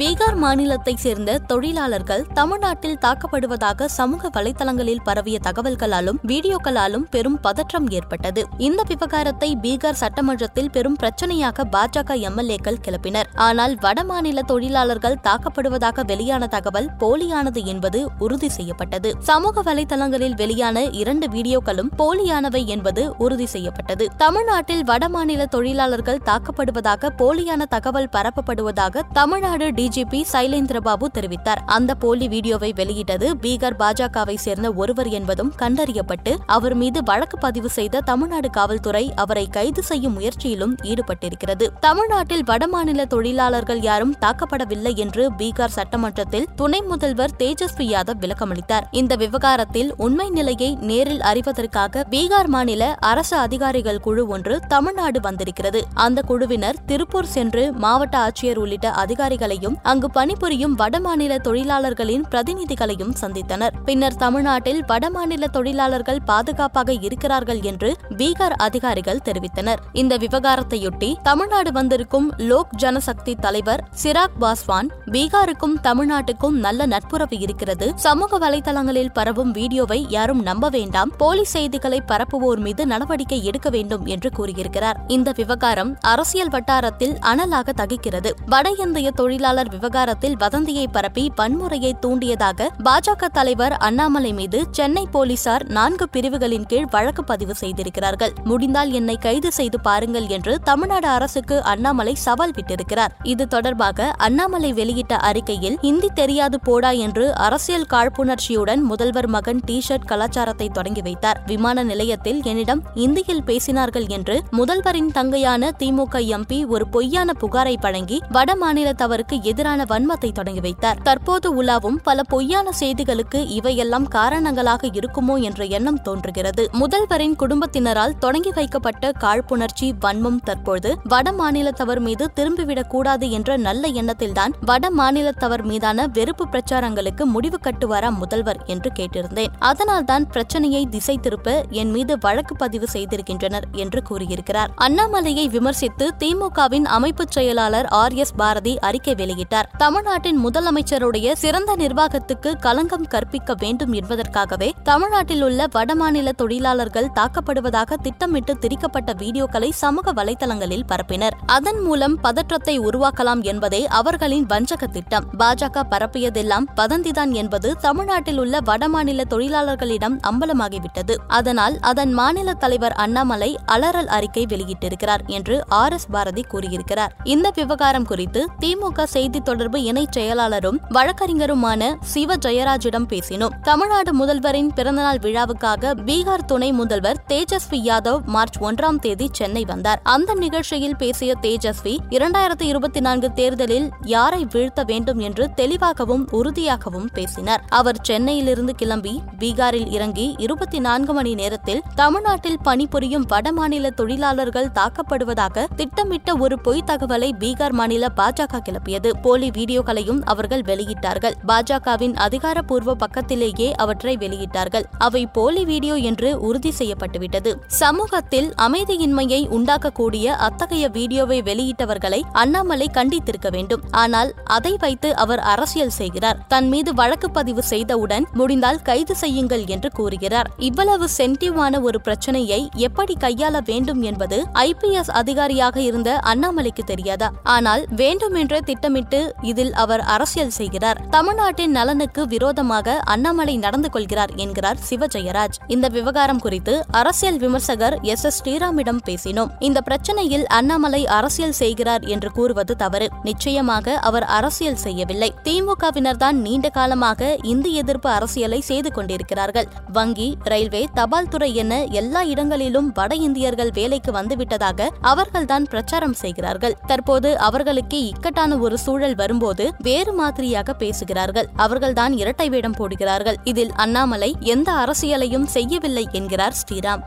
பீகார் மாநிலத்தைச் சேர்ந்த தொழிலாளர்கள் தமிழ்நாட்டில் தாக்கப்படுவதாக சமூக வலைதளங்களில் பரவிய தகவல்களாலும் வீடியோக்களாலும் பெரும் பதற்றம் ஏற்பட்டது. இந்த விவகாரத்தை பீகார் சட்டமன்றத்தில் பெரும் பிரச்சனையாக பாஜக எம்எல்ஏக்கள் கிளப்பினர். ஆனால் வடமாநில தொழிலாளர்கள் தாக்கப்படுவதாக வெளியான தகவல் போலியானது என்பது உறுதி செய்யப்பட்டது. சமூக வலைதளங்களில் வெளியான இரண்டு வீடியோக்களும் போலியானவை என்பது உறுதி செய்யப்பட்டது. தமிழ்நாட்டில் வடமாநில தொழிலாளர்கள் தாக்கப்படுவதாக போலியான தகவல் பரப்பப்படுவதாக தமிழ்நாடு டிஜிபி சைலேந்திரபாபு தெரிவித்தார். அந்த போலி வீடியோவை வெளியிட்டது பீகார் பாஜகவை சேர்ந்த ஒருவர் என்பதும் கண்டறியப்பட்டு அவர் மீது வழக்கு பதிவு செய்த தமிழ்நாடு காவல்துறை அவரை கைது செய்யும் முயற்சியிலும் ஈடுபட்டிருக்கிறது. தமிழ்நாட்டில் வடமாநில தொழிலாளர்கள் யாரும் தாக்கப்படவில்லை என்று பீகார் சட்டமன்றத்தில் துணை முதல்வர் தேஜஸ்வி யாதவ் விளக்கமளித்தார். இந்த விவகாரத்தில் உண்மை நிலையை நேரில் அறிவதற்காக பீகார் மாநில அரசு அதிகாரிகள் குழு ஒன்று தமிழ்நாடு வந்திருக்கிறது. அந்த குழுவினர் திருப்பூர் சென்று மாவட்ட ஆட்சியர் உள்ளிட்ட அதிகாரிகளையும் அங்கு பணிபுரியும் வடமாநில தொழிலாளர்களின் பிரதிநிதிகளையும் சந்தித்தனர். பின்னர் தமிழ்நாட்டில் வடமாநில தொழிலாளர்கள் பாதுகாப்பாக இருக்கிறார்கள் என்று பீகார் அதிகாரிகள் தெரிவித்தனர். இந்த விவகாரத்தையொட்டி தமிழ்நாடு வந்திருக்கும் லோக் ஜனசக்தி தலைவர் சிராக் பாஸ்வான் பீகாருக்கும் தமிழ்நாட்டுக்கும் நல்ல நட்புறவு இருக்கிறது. சமூக வலைதளங்களில் பரவும் வீடியோவை யாரும் நம்ப வேண்டாம். போலி செய்திகளை பரப்புவோர் மீது நடவடிக்கை எடுக்க வேண்டும் என்று கூறியிருக்கிறார். இந்த விவகாரம் அரசியல் வட்டாரத்தில் அனலாக தகிக்கிறது. வட இந்திய தொழிலாளர் விவகாரத்தில் வதந்தியை பரப்பி வன்முறையை தூண்டியதாக பாஜக தலைவர் அண்ணாமலை மீது சென்னை போலீசார் நான்கு பிரிவுகளின் கீழ் வழக்கு பதிவு செய்திருக்கிறார்கள். முடிந்தால் என்னை கைது செய்து பாருங்கள் என்று தமிழ்நாடு அரசுக்கு அண்ணாமலை சவால் விட்டிருக்கிறார். இது தொடர்பாக அண்ணாமலை வெளியிட்ட அறிக்கையில் ஹிந்தி தெரியாது போடா என்று அரசியல் காழ்ப்புணர்ச்சியுடன் முதல்வர் மகன் டி ஷர்ட் கலாச்சாரத்தை தொடங்கி வைத்தார். விமான நிலையத்தில் என்னிடம் இந்தியில் பேசினார்கள் என்று முதல்வரின் தங்கையான திமுக எம்பி ஒரு பொய்யான புகாரை வழங்கி வட மாநிலத்தவருக்கு எதிரான வன்மத்தை தொடங்கி வைத்தார். தற்போது உலாவும் பல பொய்யான செய்திகளுக்கு இவையெல்லாம் காரணங்களாக இருக்குமோ என்ற எண்ணம் தோன்றுகிறது. முதல்வரின் குடும்பத்தினரால் தொடங்கி வைக்கப்பட்ட காழ்ப்புணர்ச்சி வன்மம் தற்போது வட மாநிலத்தவர் மீது திரும்பிவிடக் கூடாது என்ற நல்ல எண்ணத்தில்தான் வட மாநிலத்தவர் மீதான வெறுப்பு பிரச்சாரங்களுக்கு முடிவு கட்டுவாரா முதல்வர் என்று கேட்டிருந்தேன். அதனால்தான் பிரச்சனையை திசை திருப்ப என் மீது வழக்கு பதிவு செய்திருக்கின்றனர் என்று கூறியிருக்கிறார். அண்ணாமலையை விமர்சித்து திமுகவின் அமைப்பு செயலாளர் ஆர் எஸ் பாரதி அறிக்கை வெளியிட்டார். வெளியிட்டார். தமிழ்நாட்டின் முதலமைச்சருடைய சிறந்த நிர்வாகத்துக்கு களங்கம் கற்பிக்க வேண்டும் என்பதற்காகவே தமிழ்நாட்டில் உள்ள வடமாநில தொழிலாளர்கள் தாக்கப்படுவதாக திட்டமிட்டு திரிக்கப்பட்ட வீடியோக்களை சமூக வலைதளங்களில் பரப்பினர். அதன் மூலம் பதற்றத்தை உருவாக்கலாம் என்பதே அவர்களின் வஞ்சக திட்டம். பாஜக பரப்பியதெல்லாம் வதந்திதான் என்பது தமிழ்நாட்டில் உள்ள வடமாநில தொழிலாளர்களிடம் அம்பலமாகிவிட்டது. அதனால் அதன் மாநில தலைவர் அண்ணாமலை அலறல் அறிக்கை வெளியிட்டிருக்கிறார் என்று ஆர் எஸ் பாரதி கூறியிருக்கிறார். இந்த விவகாரம் குறித்து திமுக செய்தி தொடர்பு இணைச் செயலாளரும் வழக்கறிஞருமான சிவ ஜெயராஜிடம் பேசினோம். தமிழ்நாடு முதல்வரின் பிறந்தநாள் விழாவுக்காக பீகார் துணை முதல்வர் தேஜஸ்வி யாதவ் மார்ச் ஒன்றாம் தேதி சென்னை வந்தார். அந்த நிகழ்ச்சியில் பேசிய தேஜஸ்வி இரண்டாயிரத்தி இருபத்தி நான்கு தேர்தலில் யாரை வீழ்த்த வேண்டும் என்று தெளிவாகவும் உறுதியாகவும் பேசினார். அவர் சென்னையிலிருந்து கிளம்பி பீகாரில் இறங்கி இருபத்தி நான்கு மணி நேரத்தில் தமிழ்நாட்டில் பணிபுரியும் வடமாநில தொழிலாளர்கள் தாக்கப்படுவதாக திட்டமிட்ட ஒரு பொய் தகவலை பீகார் மாநில பாஜக கிளப்பியது. போலி வீடியோக்களையும் அவர்கள் வெளியிட்டார்கள். பாஜகவின் அதிகாரப்பூர்வ பக்கத்திலேயே அவற்றை வெளியிட்டார்கள். அவை போலி வீடியோ என்று உறுதி செய்யப்பட்டுவிட்டது. சமூகத்தில் அமைதியின்மையை உண்டாக்கக்கூடிய அத்தகைய வீடியோவை வெளியிட்டவர்களை அண்ணாமலை கண்டித்திருக்க வேண்டும். ஆனால் அதை வைத்து அவர் அரசியல் செய்கிறார். தன் மீது வழக்கு பதிவு செய்தவுடன் முடிந்தால் கைது செய்யுங்கள் என்று கூறுகிறார். இவ்வளவு சென்டிவான ஒரு பிரச்சனையை எப்படி கையாள வேண்டும் என்பது ஐபிஎஸ் அதிகாரியாக இருந்த அண்ணாமலைக்கு தெரியாதா? ஆனால் வேண்டுமென்றே திட்டமிட்டு இதில் அவர் அரசியல் செய்கிறார். தமிழ்நாட்டின் நலனுக்கு விரோதமாக அண்ணாமலை நடந்து கொள்கிறார் என்கிறார் சிவஜெயராஜ். இந்த விவகாரம் குறித்து அரசியல் விமர்சகர் எஸ். எஸ். ஸ்ரீராமிடம் பேசினோம். இந்த பிரச்சனையில் அண்ணாமலை அரசியல் செய்கிறார் என்று கூறுவது தவறு. நிச்சயமாக அவர் அரசியல் செய்யவில்லை. திமுகவினர்தான் நீண்ட காலமாக இந்தி எதிர்ப்பு அரசியலை செய்து கொண்டிருக்கிறார்கள். வங்கி ரயில்வே தபால் துறை என எல்லா இடங்களிலும் வட இந்தியர்கள் வேலைக்கு வந்துவிட்டதாக அவர்கள்தான் பிரச்சாரம் செய்கிறார்கள். தற்போது அவர்களுக்கே இக்கட்டான ஒரு சூழல் வரும்போது வேறு மாதிரியாக பேசுகிறார்கள். அவர்கள்தான் இரட்டை வேடம் போடுகிறார்கள். இதில் அண்ணாமலை எந்த அரசியலையும் செய்யவில்லை என்கிறார் ஸ்ரீராம்.